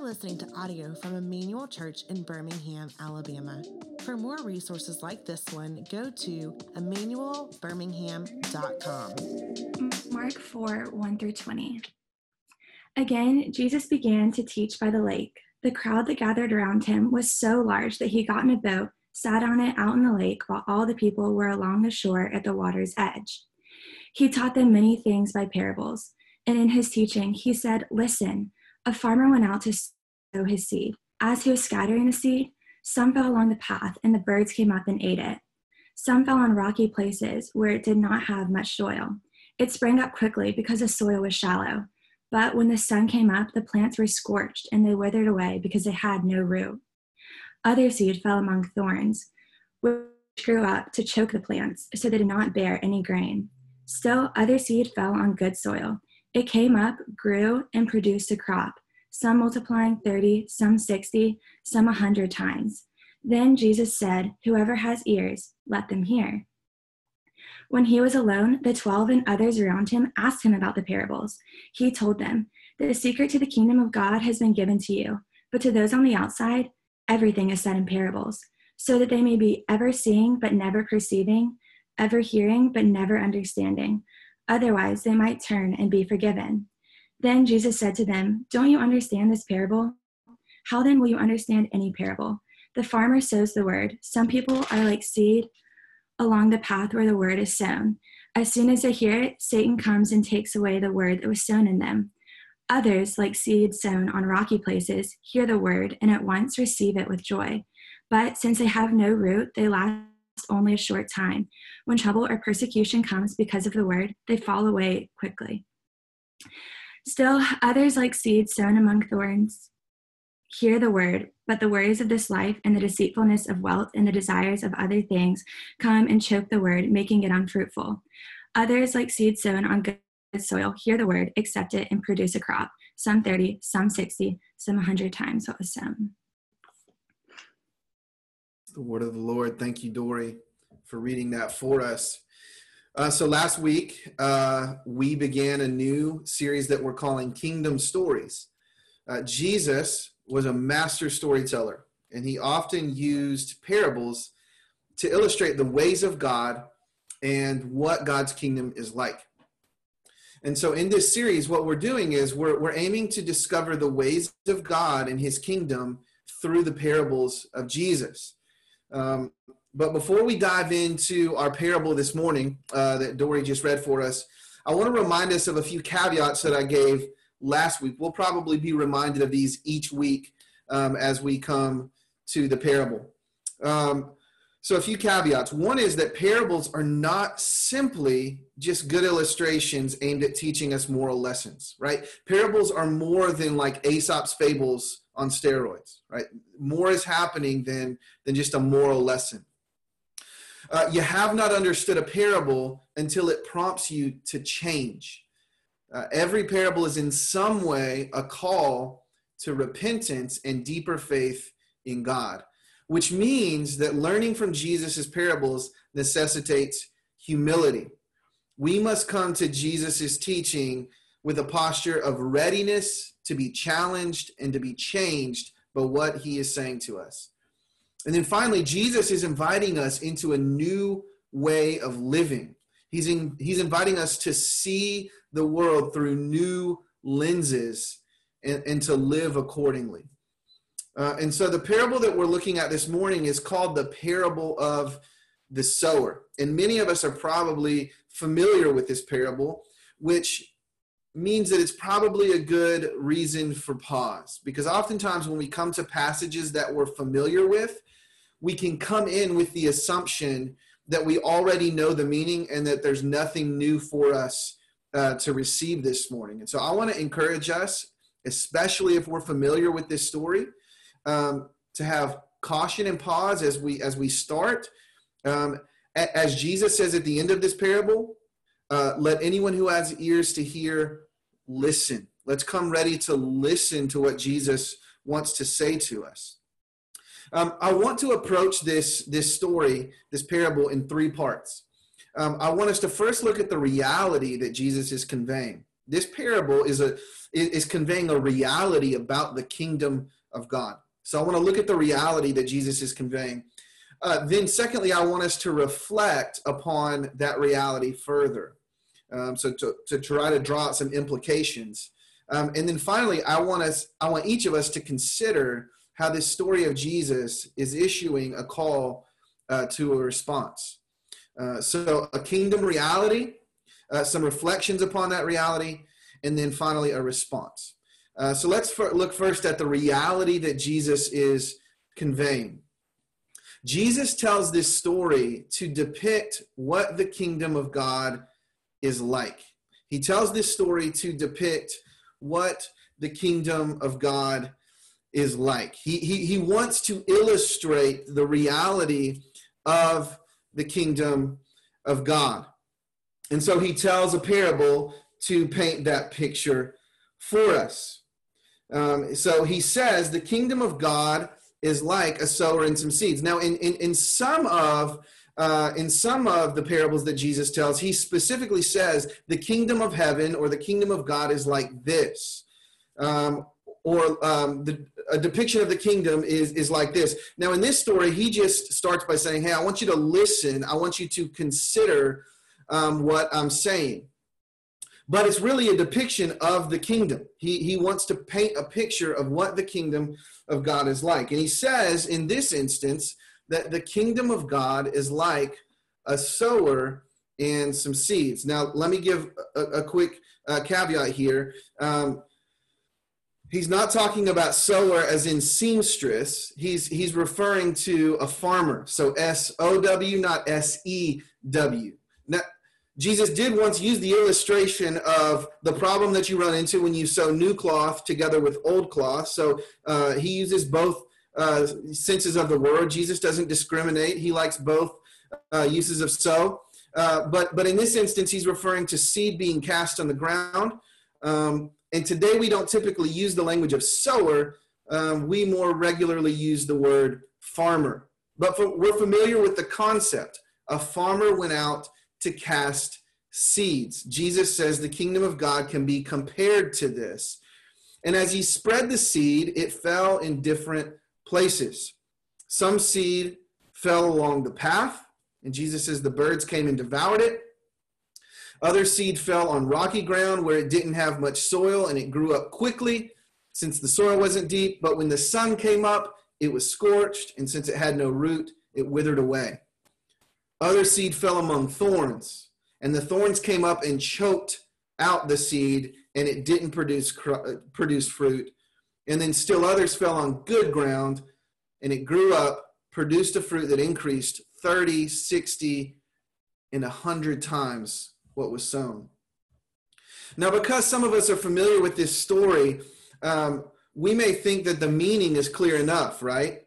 are listening to audio from Emmanuel Church in Birmingham, Alabama. For more resources like this one, go to emmanuelbirmingham.com. Mark 4 1 through 20. Again, Jesus began to teach by the lake. The crowd that gathered around him was so large that he got in a boat, sat on it out in the lake, while all the people were along the shore at the water's edge. He taught them many things by parables, and in his teaching, he said, Listen, a farmer went out to sow his seed. As he was scattering the seed, some fell along the path, and the birds came up and ate it. Some fell on rocky places where it did not have much soil. It sprang up quickly because the soil was shallow. But when the sun came up, the plants were scorched and they withered away because they had no root. Other seed fell among thorns, which grew up to choke the plants, so they did not bear any grain. Still, other seed fell on good soil. It came up, grew, and produced a crop, some multiplying 30, some 60, some a 100 times. Then Jesus said, Whoever has ears, let them hear. When he was alone, the twelve and others around him asked him about the parables. He told them, The secret to the kingdom of God has been given to you, but to those on the outside, everything is said in parables, so that they may be ever seeing but never perceiving, ever hearing but never understanding. Otherwise, they might turn and be forgiven. Then Jesus said to them, Don't you understand this parable? How then will you understand any parable? The farmer sows the word. Some people are like seed along the path where the word is sown. As soon as they hear it, Satan comes and takes away the word that was sown in them. Others, like seed sown on rocky places, hear the word and at once receive it with joy. But since they have no root, they last only a short time. When trouble or persecution comes because of the word, they fall away quickly. Still, others, like seeds sown among thorns, hear the word, but the worries of this life and the deceitfulness of wealth and the desires of other things come and choke the word, making it unfruitful. Others, like seeds sown on good soil, hear the word, accept it, and produce a crop, some 30, some 60, some 100 times what was sown. The word of the Lord. Thank you, Dory, for reading that for us. Uh, so last week, uh, we began a new series that we're calling Kingdom Stories. Uh, Jesus was a master storyteller, and he often used parables to illustrate the ways of God and what God's kingdom is like. And so in this series, what we're doing is we're, we're aiming to discover the ways of God and his kingdom through the parables of Jesus. Um, but before we dive into our parable this morning uh, that Dory just read for us, I want to remind us of a few caveats that I gave last week. We'll probably be reminded of these each week um, as we come to the parable. Um, so, a few caveats. One is that parables are not simply just good illustrations aimed at teaching us moral lessons, right? Parables are more than like Aesop's fables on steroids, right? More is happening than, than just a moral lesson. Uh, you have not understood a parable until it prompts you to change. Uh, every parable is in some way a call to repentance and deeper faith in God which means that learning from Jesus' parables necessitates humility. We must come to Jesus' teaching with a posture of readiness to be challenged and to be changed by what he is saying to us. And then finally, Jesus is inviting us into a new way of living. He's, in, he's inviting us to see the world through new lenses and, and to live accordingly. Uh, and so the parable that we're looking at this morning is called the parable of the sower. And many of us are probably familiar with this parable, which means that it's probably a good reason for pause. Because oftentimes when we come to passages that we're familiar with, we can come in with the assumption that we already know the meaning and that there's nothing new for us uh, to receive this morning. And so I want to encourage us, especially if we're familiar with this story, um, to have caution and pause as we as we start. Um, as Jesus says at the end of this parable, uh, let anyone who has ears to hear listen. Let's come ready to listen to what Jesus wants to say to us. Um, I want to approach this this story, this parable, in three parts. Um, I want us to first look at the reality that Jesus is conveying This parable is a is conveying a reality about the kingdom of God. So I want to look at the reality that Jesus is conveying. Uh, then, secondly, I want us to reflect upon that reality further. Um, so to, to try to draw out some implications. Um, and then finally, I want us, I want each of us to consider how this story of Jesus is issuing a call uh, to a response. Uh, so a kingdom reality, uh, some reflections upon that reality, and then finally a response. Uh, so let's look first at the reality that Jesus is conveying. Jesus tells this story to depict what the kingdom of God is like. He tells this story to depict what the kingdom of God is like. He, he, he wants to illustrate the reality of the kingdom of God. And so he tells a parable to paint that picture for us. Um, so he says the kingdom of God is like a sower and some seeds. Now, in, in, in some of uh, in some of the parables that Jesus tells, he specifically says the kingdom of heaven or the kingdom of God is like this. Um, or um, the, a depiction of the kingdom is, is like this. Now, in this story, he just starts by saying, Hey, I want you to listen. I want you to consider um, what I'm saying. But it's really a depiction of the kingdom. He, he wants to paint a picture of what the kingdom of God is like. And he says in this instance that the kingdom of God is like a sower and some seeds. Now, let me give a, a quick uh, caveat here. Um, he's not talking about sower as in seamstress. He's he's referring to a farmer. So S O W, not S E W. Now, Jesus did once use the illustration of the problem that you run into when you sew new cloth together with old cloth. So uh, he uses both uh, senses of the word. Jesus doesn't discriminate. He likes both uh, uses of sow. Uh, but but in this instance, he's referring to seed being cast on the ground. Um, and today we don't typically use the language of sower. Um, we more regularly use the word farmer. But for, we're familiar with the concept. A farmer went out to cast seeds. Jesus says the kingdom of God can be compared to this. And as he spread the seed, it fell in different places. Some seed fell along the path, and Jesus says the birds came and devoured it. Other seed fell on rocky ground where it didn't have much soil and it grew up quickly since the soil wasn't deep. But when the sun came up, it was scorched, and since it had no root, it withered away. Other seed fell among thorns, and the thorns came up and choked out the seed, and it didn't produce, uh, produce fruit. And then still others fell on good ground, and it grew up, produced a fruit that increased 30, 60, and 100 times what was sown. Now, because some of us are familiar with this story, um, we may think that the meaning is clear enough, right?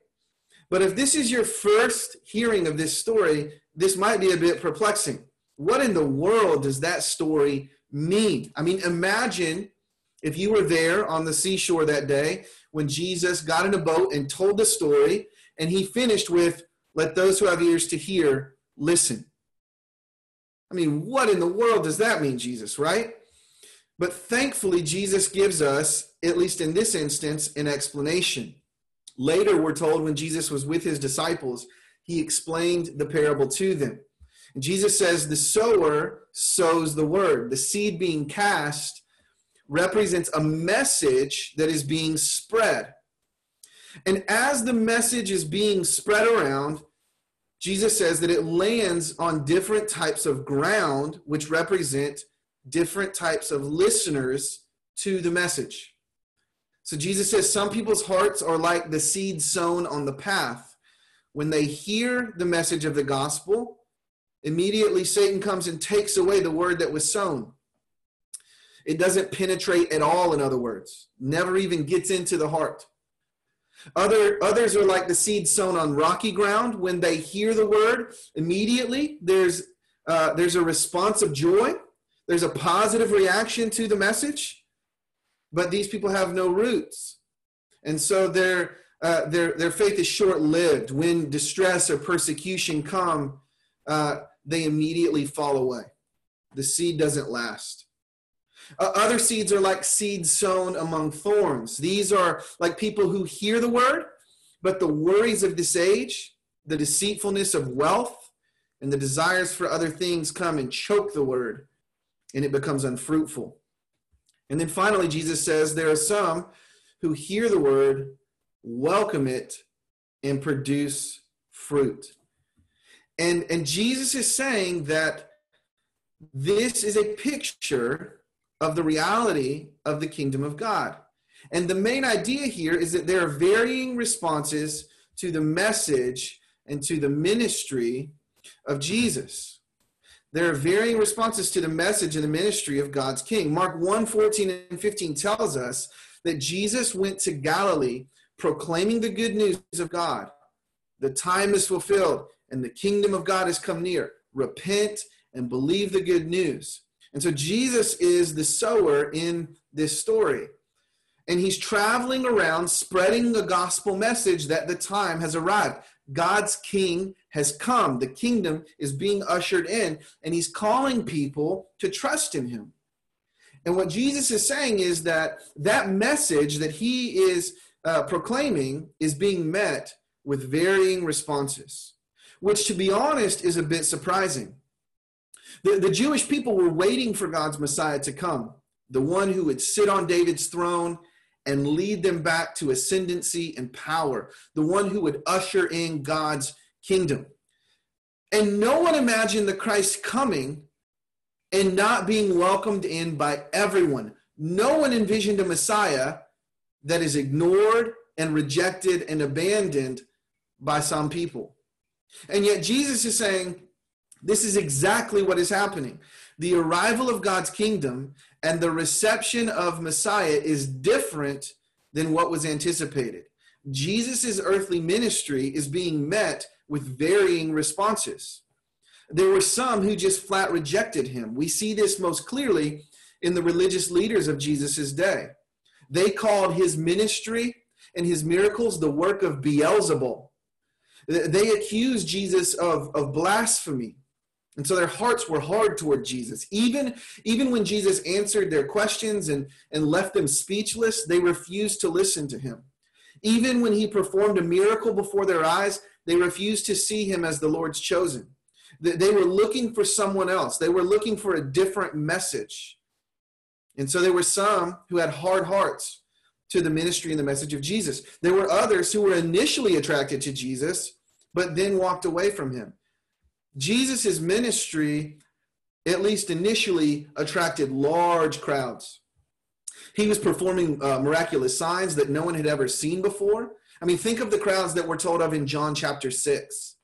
But if this is your first hearing of this story, this might be a bit perplexing. What in the world does that story mean? I mean, imagine if you were there on the seashore that day when Jesus got in a boat and told the story, and he finished with, Let those who have ears to hear listen. I mean, what in the world does that mean, Jesus, right? But thankfully, Jesus gives us, at least in this instance, an explanation. Later, we're told when Jesus was with his disciples, he explained the parable to them. And Jesus says, The sower sows the word. The seed being cast represents a message that is being spread. And as the message is being spread around, Jesus says that it lands on different types of ground, which represent different types of listeners to the message. So Jesus says some people's hearts are like the seed sown on the path. When they hear the message of the gospel, immediately Satan comes and takes away the word that was sown. It doesn't penetrate at all, in other words, never even gets into the heart. Other, others are like the seed sown on rocky ground. When they hear the word, immediately there's, uh, there's a response of joy, there's a positive reaction to the message, but these people have no roots. And so their, uh, their, their faith is short lived. When distress or persecution come, uh, they immediately fall away. The seed doesn't last. Uh, other seeds are like seeds sown among thorns. These are like people who hear the word, but the worries of this age, the deceitfulness of wealth, and the desires for other things come and choke the word, and it becomes unfruitful. And then finally, Jesus says there are some who hear the word, welcome it, and produce fruit. And, and Jesus is saying that this is a picture of the reality of the kingdom of God. And the main idea here is that there are varying responses to the message and to the ministry of Jesus. There are varying responses to the message and the ministry of God's King. Mark 1 14 and 15 tells us that Jesus went to Galilee proclaiming the good news of God. The time is fulfilled and the kingdom of God has come near. Repent and believe the good news. And so Jesus is the sower in this story. And he's traveling around spreading the gospel message that the time has arrived. God's king has come. The kingdom is being ushered in, and he's calling people to trust in him. And what Jesus is saying is that that message that he is uh, proclaiming is being met with varying responses, which, to be honest, is a bit surprising. The, the Jewish people were waiting for God's Messiah to come, the one who would sit on David's throne and lead them back to ascendancy and power, the one who would usher in God's kingdom. And no one imagined the Christ coming and not being welcomed in by everyone. No one envisioned a Messiah that is ignored and rejected and abandoned by some people. And yet Jesus is saying, this is exactly what is happening. The arrival of God's kingdom and the reception of Messiah is different than what was anticipated. Jesus' earthly ministry is being met with varying responses. There were some who just flat rejected him. We see this most clearly in the religious leaders of Jesus' day. They called his ministry and his miracles the work of Beelzebul. They accused Jesus of, of blasphemy. And so their hearts were hard toward Jesus. Even, even when Jesus answered their questions and, and left them speechless, they refused to listen to him. Even when he performed a miracle before their eyes, they refused to see him as the Lord's chosen. They were looking for someone else, they were looking for a different message. And so there were some who had hard hearts to the ministry and the message of Jesus. There were others who were initially attracted to Jesus, but then walked away from him. Jesus' ministry, at least initially, attracted large crowds. He was performing uh, miraculous signs that no one had ever seen before. I mean, think of the crowds that we're told of in John chapter 6.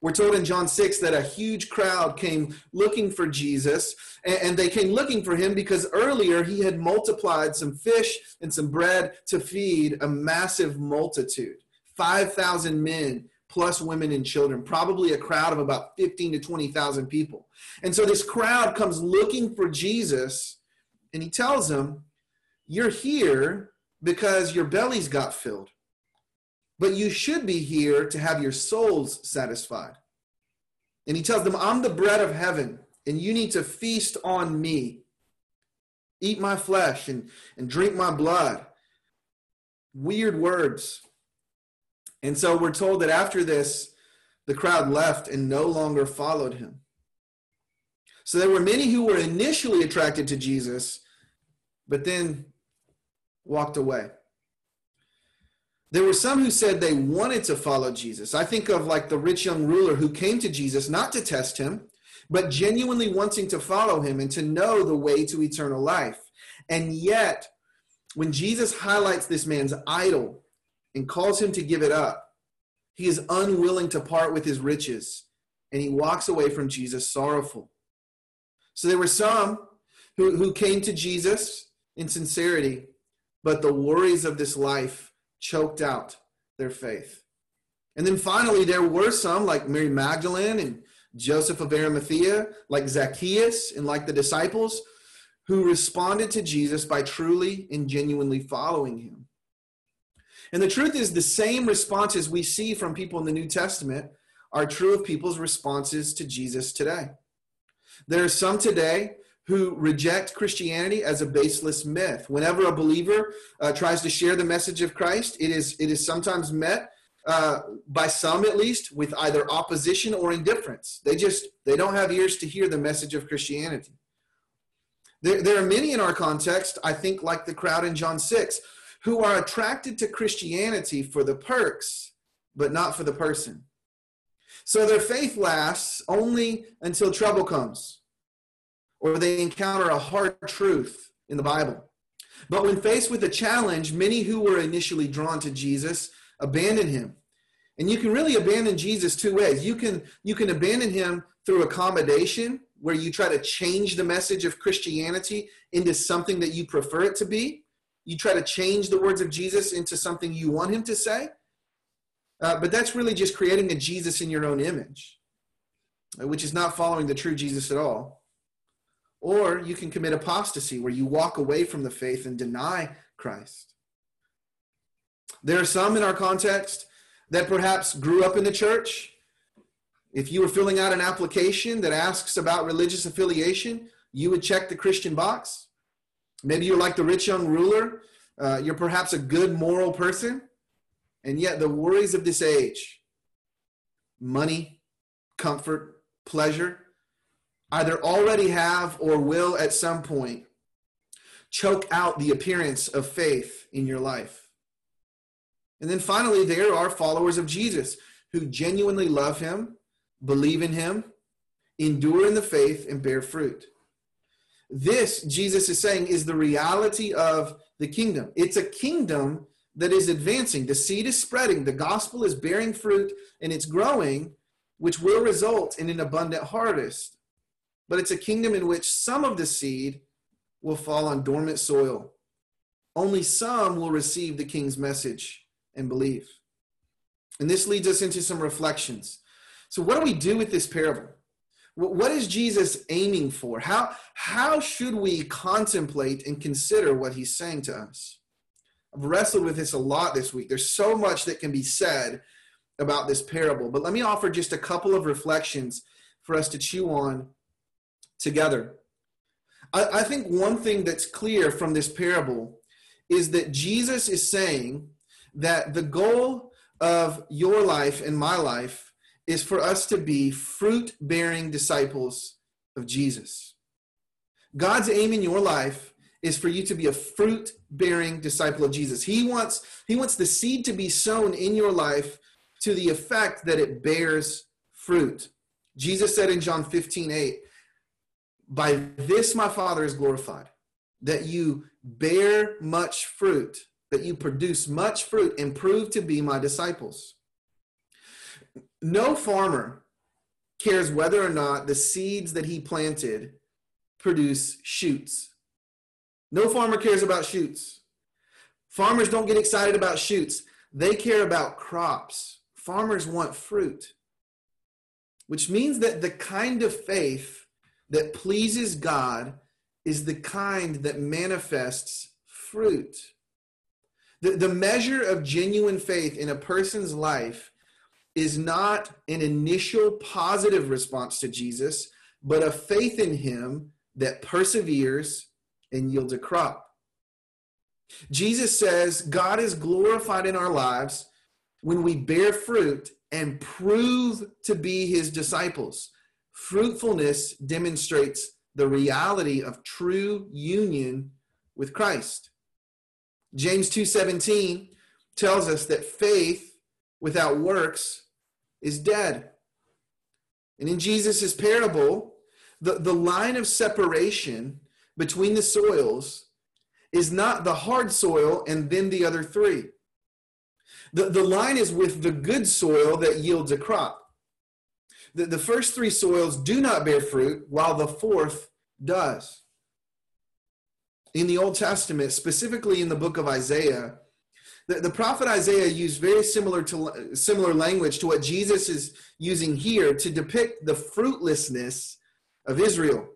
We're told in John 6 that a huge crowd came looking for Jesus, and they came looking for him because earlier he had multiplied some fish and some bread to feed a massive multitude 5,000 men plus women and children, probably a crowd of about 15 to 20,000 people. And so this crowd comes looking for Jesus, and he tells them, You're here because your bellies got filled, but you should be here to have your souls satisfied. And he tells them, I'm the bread of heaven, and you need to feast on me. Eat my flesh and, and drink my blood. Weird words and so we're told that after this, the crowd left and no longer followed him. So there were many who were initially attracted to Jesus, but then walked away. There were some who said they wanted to follow Jesus. I think of like the rich young ruler who came to Jesus not to test him, but genuinely wanting to follow him and to know the way to eternal life. And yet, when Jesus highlights this man's idol, and calls him to give it up. He is unwilling to part with his riches, and he walks away from Jesus sorrowful. So there were some who, who came to Jesus in sincerity, but the worries of this life choked out their faith. And then finally, there were some like Mary Magdalene and Joseph of Arimathea, like Zacchaeus, and like the disciples, who responded to Jesus by truly and genuinely following him. And the truth is, the same responses we see from people in the New Testament are true of people's responses to Jesus today. There are some today who reject Christianity as a baseless myth. Whenever a believer uh, tries to share the message of Christ, it is, it is sometimes met uh, by some at least with either opposition or indifference. They just they don't have ears to hear the message of Christianity. There, there are many in our context, I think, like the crowd in John 6, who are attracted to Christianity for the perks, but not for the person. So their faith lasts only until trouble comes or they encounter a hard truth in the Bible. But when faced with a challenge, many who were initially drawn to Jesus abandon him. And you can really abandon Jesus two ways. You can you can abandon him through accommodation where you try to change the message of Christianity into something that you prefer it to be. You try to change the words of Jesus into something you want him to say. Uh, but that's really just creating a Jesus in your own image, which is not following the true Jesus at all. Or you can commit apostasy, where you walk away from the faith and deny Christ. There are some in our context that perhaps grew up in the church. If you were filling out an application that asks about religious affiliation, you would check the Christian box. Maybe you're like the rich young ruler. Uh, you're perhaps a good moral person. And yet, the worries of this age money, comfort, pleasure either already have or will at some point choke out the appearance of faith in your life. And then finally, there are followers of Jesus who genuinely love him, believe in him, endure in the faith, and bear fruit. This, Jesus is saying, is the reality of the kingdom. It's a kingdom that is advancing. The seed is spreading, the gospel is bearing fruit, and it's growing, which will result in an abundant harvest but it's a kingdom in which some of the seed will fall on dormant soil. Only some will receive the king's message and believe. And this leads us into some reflections. So, what do we do with this parable? What is Jesus aiming for? How, how should we contemplate and consider what he's saying to us? I've wrestled with this a lot this week. There's so much that can be said about this parable, but let me offer just a couple of reflections for us to chew on together. I, I think one thing that's clear from this parable is that Jesus is saying that the goal of your life and my life is for us to be fruit bearing disciples of Jesus. God's aim in your life is for you to be a fruit bearing disciple of Jesus. He wants he wants the seed to be sown in your life to the effect that it bears fruit. Jesus said in John 15, 8, by this my Father is glorified, that you bear much fruit, that you produce much fruit and prove to be my disciples. No farmer cares whether or not the seeds that he planted produce shoots. No farmer cares about shoots. Farmers don't get excited about shoots. They care about crops. Farmers want fruit, which means that the kind of faith that pleases God is the kind that manifests fruit. The, the measure of genuine faith in a person's life is not an initial positive response to Jesus, but a faith in him that perseveres and yields a crop. Jesus says God is glorified in our lives when we bear fruit and prove to be his disciples. Fruitfulness demonstrates the reality of true union with Christ. James 2:17 tells us that faith without works is dead. And in Jesus' parable, the, the line of separation between the soils is not the hard soil and then the other three. The, the line is with the good soil that yields a crop the, the first three soils do not bear fruit, while the fourth does. In the Old Testament, specifically in the book of Isaiah, the, the prophet Isaiah used very similar to similar language to what Jesus is using here to depict the fruitlessness of Israel.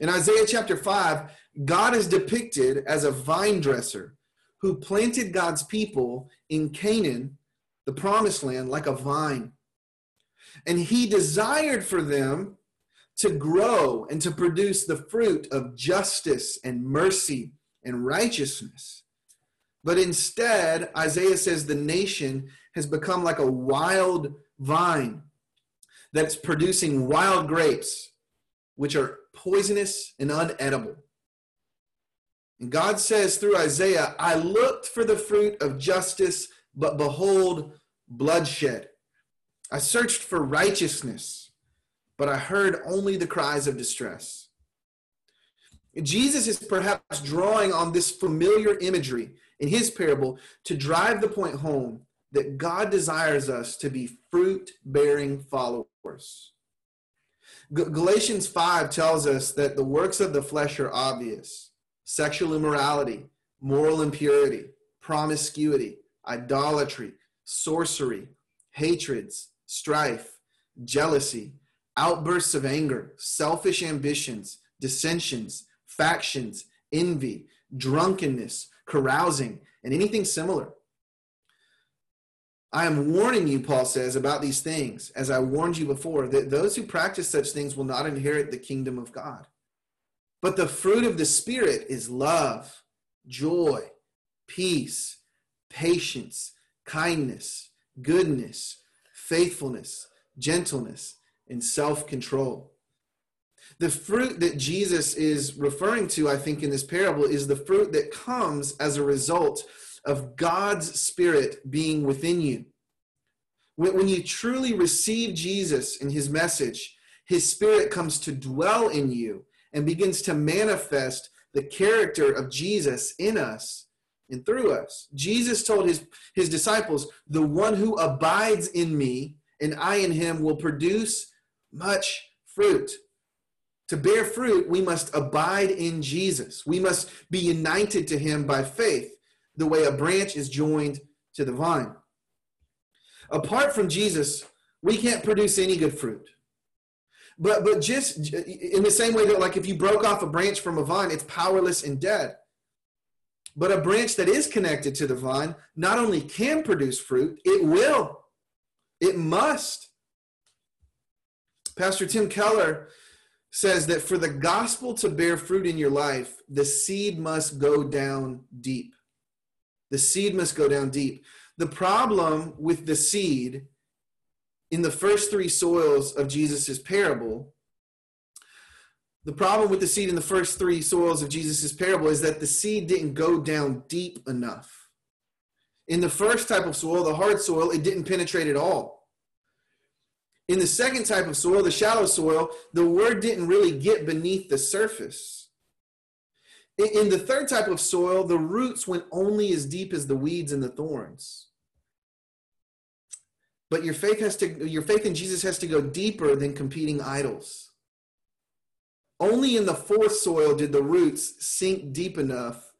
In Isaiah chapter 5, God is depicted as a vine dresser who planted God's people in Canaan, the promised land, like a vine. And he desired for them to grow and to produce the fruit of justice and mercy and righteousness. But instead, Isaiah says the nation has become like a wild vine that's producing wild grapes, which are poisonous and unedible. And God says through Isaiah, I looked for the fruit of justice, but behold, bloodshed. I searched for righteousness, but I heard only the cries of distress. Jesus is perhaps drawing on this familiar imagery in his parable to drive the point home that God desires us to be fruit bearing followers. Galatians 5 tells us that the works of the flesh are obvious sexual immorality, moral impurity, promiscuity, idolatry, sorcery, hatreds, strife, jealousy, outbursts of anger, selfish ambitions, dissensions, factions, envy, drunkenness, carousing, and anything similar. I am warning you, Paul says, about these things, as I warned you before, that those who practice such things will not inherit the kingdom of God. But the fruit of the Spirit is love, joy, peace, patience, kindness, goodness, faithfulness, gentleness, and self control. The fruit that Jesus is referring to, I think, in this parable is the fruit that comes as a result of God's Spirit being within you. When you truly receive Jesus and his message, his Spirit comes to dwell in you and begins to manifest the character of Jesus in us and through us. Jesus told his, his disciples, The one who abides in me and I in him will produce much fruit. To bear fruit, we must abide in Jesus. We must be united to him by faith, the way a branch is joined to the vine. Apart from Jesus, we can't produce any good fruit. But, but just in the same way that, like, if you broke off a branch from a vine, it's powerless and dead. But a branch that is connected to the vine not only can produce fruit, it will. It must. Pastor Tim Keller says that for the gospel to bear fruit in your life, the seed must go down deep. The seed must go down deep. The problem with the seed in the first three soils of Jesus' parable, the problem with the seed in the first three soils of Jesus' parable is that the seed didn't go down deep enough. In the first type of soil, the hard soil, it didn't penetrate at all. In the second type of soil, the shallow soil, the word didn't really get beneath the surface. In the third type of soil, the roots went only as deep as the weeds and the thorns. But your faith has to your faith in Jesus has to go deeper than competing idols. Only in the fourth soil did the roots sink deep enough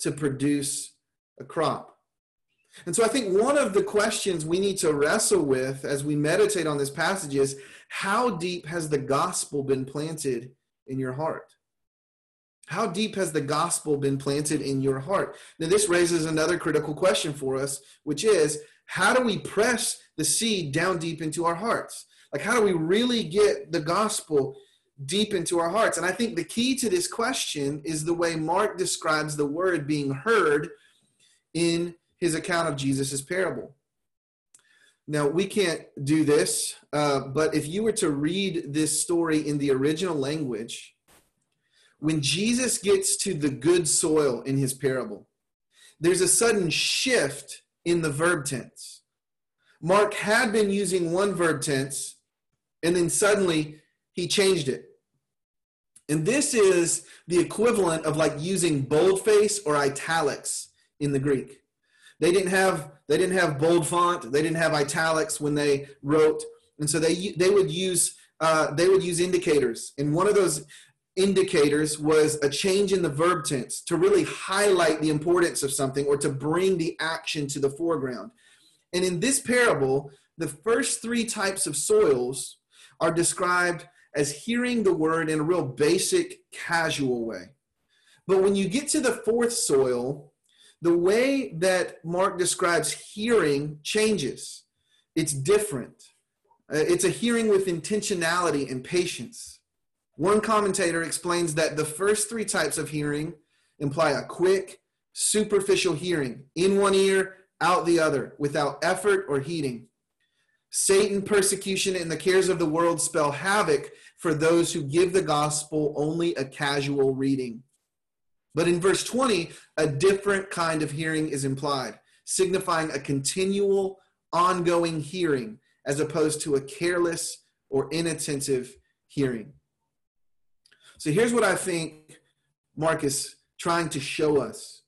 to produce a crop. And so I think one of the questions we need to wrestle with as we meditate on this passage is how deep has the gospel been planted in your heart? How deep has the gospel been planted in your heart? Now, this raises another critical question for us, which is how do we press the seed down deep into our hearts? Like, how do we really get the gospel deep into our hearts? And I think the key to this question is the way Mark describes the word being heard in his account of Jesus' parable. Now, we can't do this, uh, but if you were to read this story in the original language, when Jesus gets to the good soil in his parable, there's a sudden shift in the verb tense. Mark had been using one verb tense, and then suddenly he changed it. And this is the equivalent of like using boldface or italics in the Greek. They didn't have they didn't have bold font. They didn't have italics when they wrote, and so they they would use uh, they would use indicators. And one of those indicators was a change in the verb tense to really highlight the importance of something or to bring the action to the foreground. And in this parable, the first three types of soils are described as hearing the word in a real basic, casual way. But when you get to the fourth soil, the way that Mark describes hearing changes. It's different. Uh, it's a hearing with intentionality and patience. One commentator explains that the first three types of hearing imply a quick, superficial hearing, in one ear, out the other, without effort or heeding. Satan, persecution, and the cares of the world spell havoc for those who give the gospel only a casual reading. But in verse 20, a different kind of hearing is implied, signifying a continual, ongoing hearing as opposed to a careless or inattentive hearing. So here's what I think Mark's trying to show us,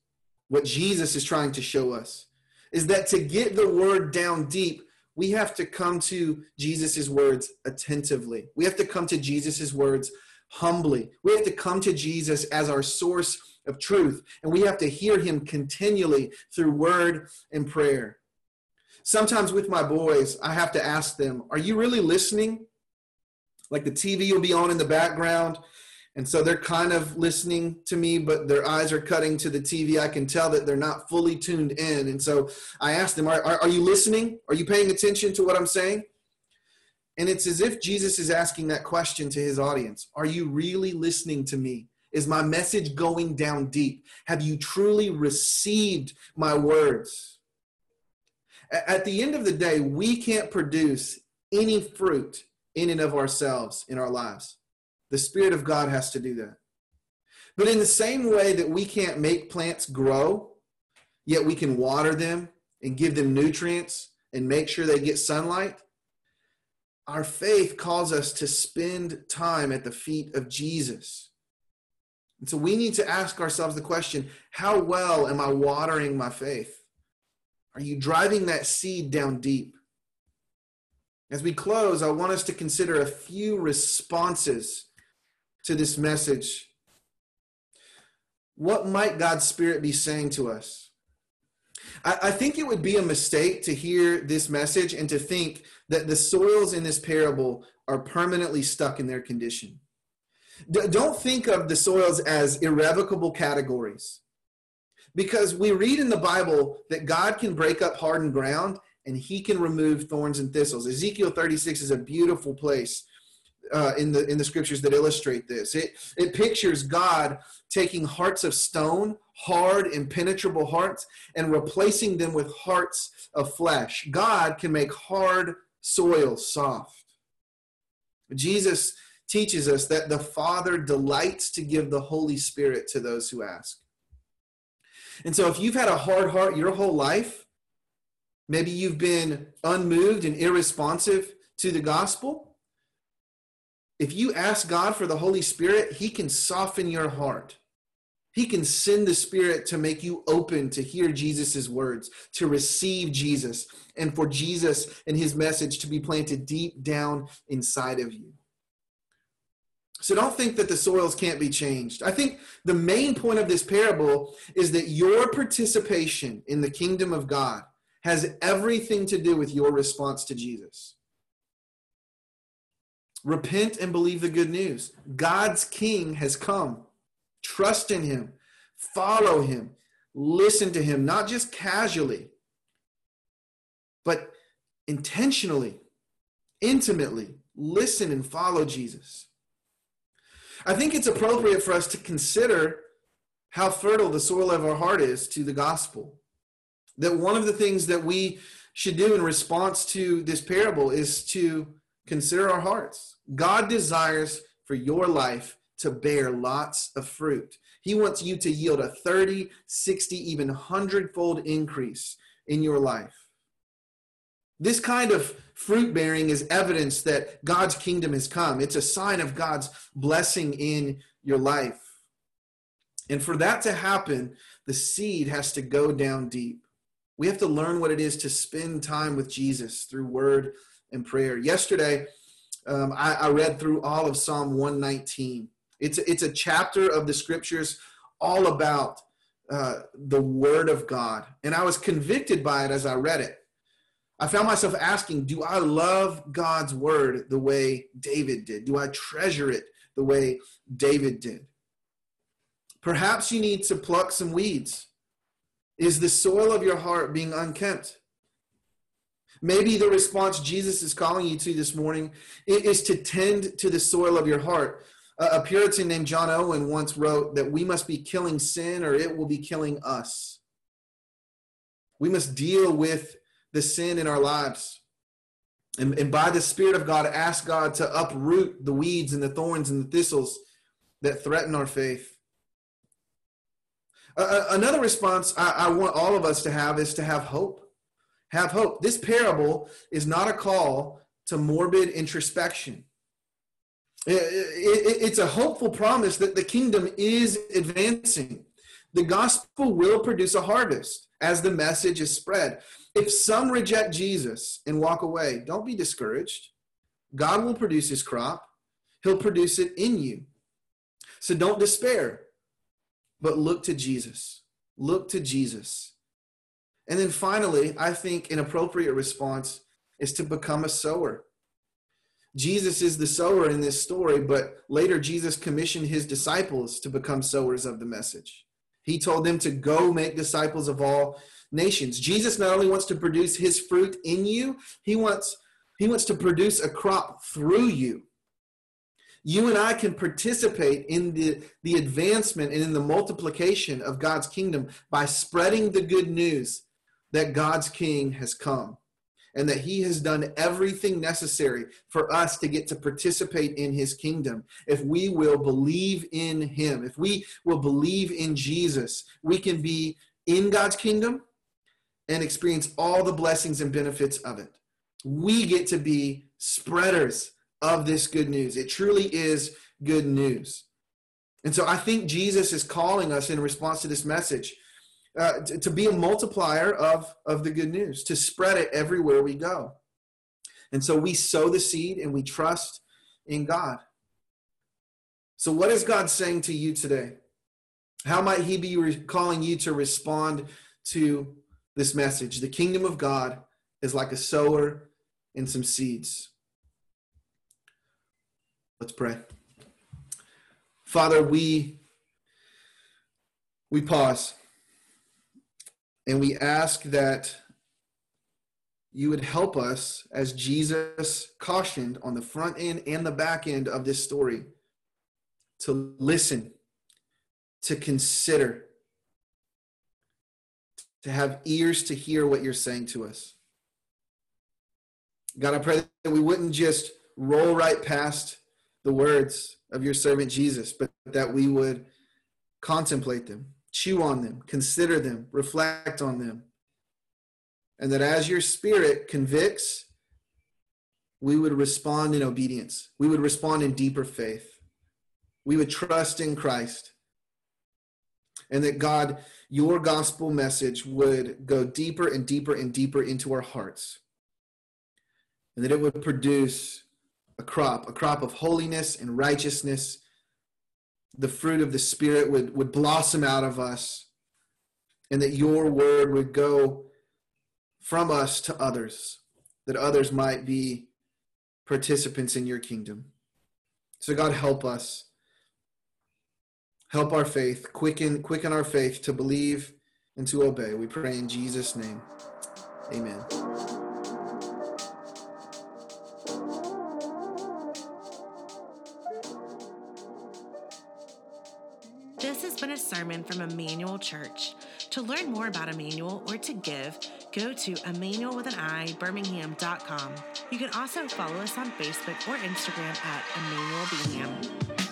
what Jesus is trying to show us, is that to get the word down deep, we have to come to Jesus' words attentively. We have to come to Jesus' words humbly. We have to come to Jesus as our source of truth, and we have to hear him continually through word and prayer. Sometimes with my boys, I have to ask them, Are you really listening? Like the TV will be on in the background, and so they're kind of listening to me, but their eyes are cutting to the TV. I can tell that they're not fully tuned in. And so I ask them, are, are, are, you listening? Are you paying attention to what I'm saying? And it's as if Jesus is asking that question to his audience Are you really listening to me? Is my message going down deep? Have you truly received my words? At the end of the day, we can't produce any fruit in and of ourselves in our lives. The Spirit of God has to do that. But in the same way that we can't make plants grow, yet we can water them and give them nutrients and make sure they get sunlight, our faith calls us to spend time at the feet of Jesus. And so we need to ask ourselves the question how well am I watering my faith? Are you driving that seed down deep? As we close, I want us to consider a few responses to this message, what might God's Spirit be saying to us? I, I think it would be a mistake to hear this message and to think that the soils in this parable are permanently stuck in their condition. D- don't think of the soils as irrevocable categories. Because we read in the Bible that God can break up hardened ground and he can remove thorns and thistles. Ezekiel 36 is a beautiful place uh, in the in the scriptures that illustrate this. It it pictures God taking hearts of stone, hard, impenetrable hearts, and replacing them with hearts of flesh. God can make hard soil soft. Jesus teaches us that the Father delights to give the Holy Spirit to those who ask. And so, if you've had a hard heart your whole life, maybe you've been unmoved and irresponsive to the gospel if you ask God for the Holy Spirit, He can soften your heart. He can send the Spirit to make you open to hear Jesus' words, to receive Jesus, and for Jesus and His message to be planted deep down inside of you. So don't think that the soils can't be changed. I think the main point of this parable is that your participation in the kingdom of God has everything to do with your response to Jesus. Repent and believe the good news. God's king has come. Trust in him, follow him, listen to him, not just casually, but intentionally, intimately. Listen and follow Jesus. I think it's appropriate for us to consider how fertile the soil of our heart is to the gospel. That one of the things that we should do in response to this parable is to consider our hearts. God desires for your life to bear lots of fruit. He wants you to yield a 30, 60, even 100 fold increase in your life. This kind of fruit bearing is evidence that God's kingdom has come. It's a sign of God's blessing in your life. And for that to happen, the seed has to go down deep. We have to learn what it is to spend time with Jesus through word and prayer. Yesterday, um, I, I, read through all of Psalm 119. It's, it's a chapter of the scriptures all about uh, the Word of God. And I was convicted by it as I read it. I found myself asking, do I love God's Word the way David did? Do I treasure it the way David did? Perhaps you need to pluck some weeds. Is the soil of your heart being unkempt? Maybe the response Jesus is calling you to this morning is to tend to the soil of your heart. A Puritan named John Owen once wrote that we must be killing sin or it will be killing us. We must deal with the sin in our lives. And, and by the Spirit of God, ask God to uproot the weeds and the thorns and the thistles that threaten our faith. Uh, another response I, I want all of us to have is to have hope. Have hope. This parable is not a call to morbid introspection. It's a hopeful promise that the kingdom is advancing. The gospel will produce a harvest as the message is spread. If some reject Jesus and walk away, don't be discouraged. God will produce his crop, he'll produce it in you. So don't despair, but look to Jesus. Look to Jesus. And then finally, I think an appropriate response is to become a sower. Jesus is the sower in this story, but later Jesus commissioned his disciples to become sowers of the message. He told them to go make disciples of all nations. Jesus not only wants to produce his fruit in you, he wants he wants to produce a crop through you. You and I can participate in the, the advancement and in the multiplication of God's kingdom by spreading the good news that God's king has come and that he has done everything necessary for us to get to participate in his kingdom. If we will believe in him, if we will believe in Jesus, we can be in God's kingdom and experience all the blessings and benefits of it. We get to be spreaders of this good news. It truly is good news. And so I think Jesus is calling us in response to this message uh, to, to, be a multiplier of, of the good news, to spread it everywhere we go. And so we sow the seed and we trust in God. So, what is God saying to you today? How might He be re- calling you to respond to this message? The kingdom of God is like a sower and some seeds. Let's pray. Father, we we pause and we ask that you would help us as Jesus cautioned on the front end and the back end of this story to listen, to consider, to have ears to hear what you're saying to us. God, I pray that we wouldn't just roll right past the words of your servant Jesus, but that we would contemplate them, chew on them, consider them, reflect on them. And that as your spirit convicts, we would respond in obedience. We would respond in deeper faith. We would trust in Christ. And that God, your gospel message would go deeper and deeper and deeper into our hearts. And that it would produce a crop, a crop of holiness and righteousness the fruit of the Spirit would, would blossom out of us, and that your word would go from us to others, that others might be participants in your kingdom. So, God, help us. Help our faith, quicken, quicken our faith to believe and to obey. We pray in Jesus' name. Amen. This has been a sermon from Immanuel Church. To learn more about Immanuel or to give, go to Immanuel with an I, Birmingham.com. You can also follow us on Facebook or Instagram at Immanuel.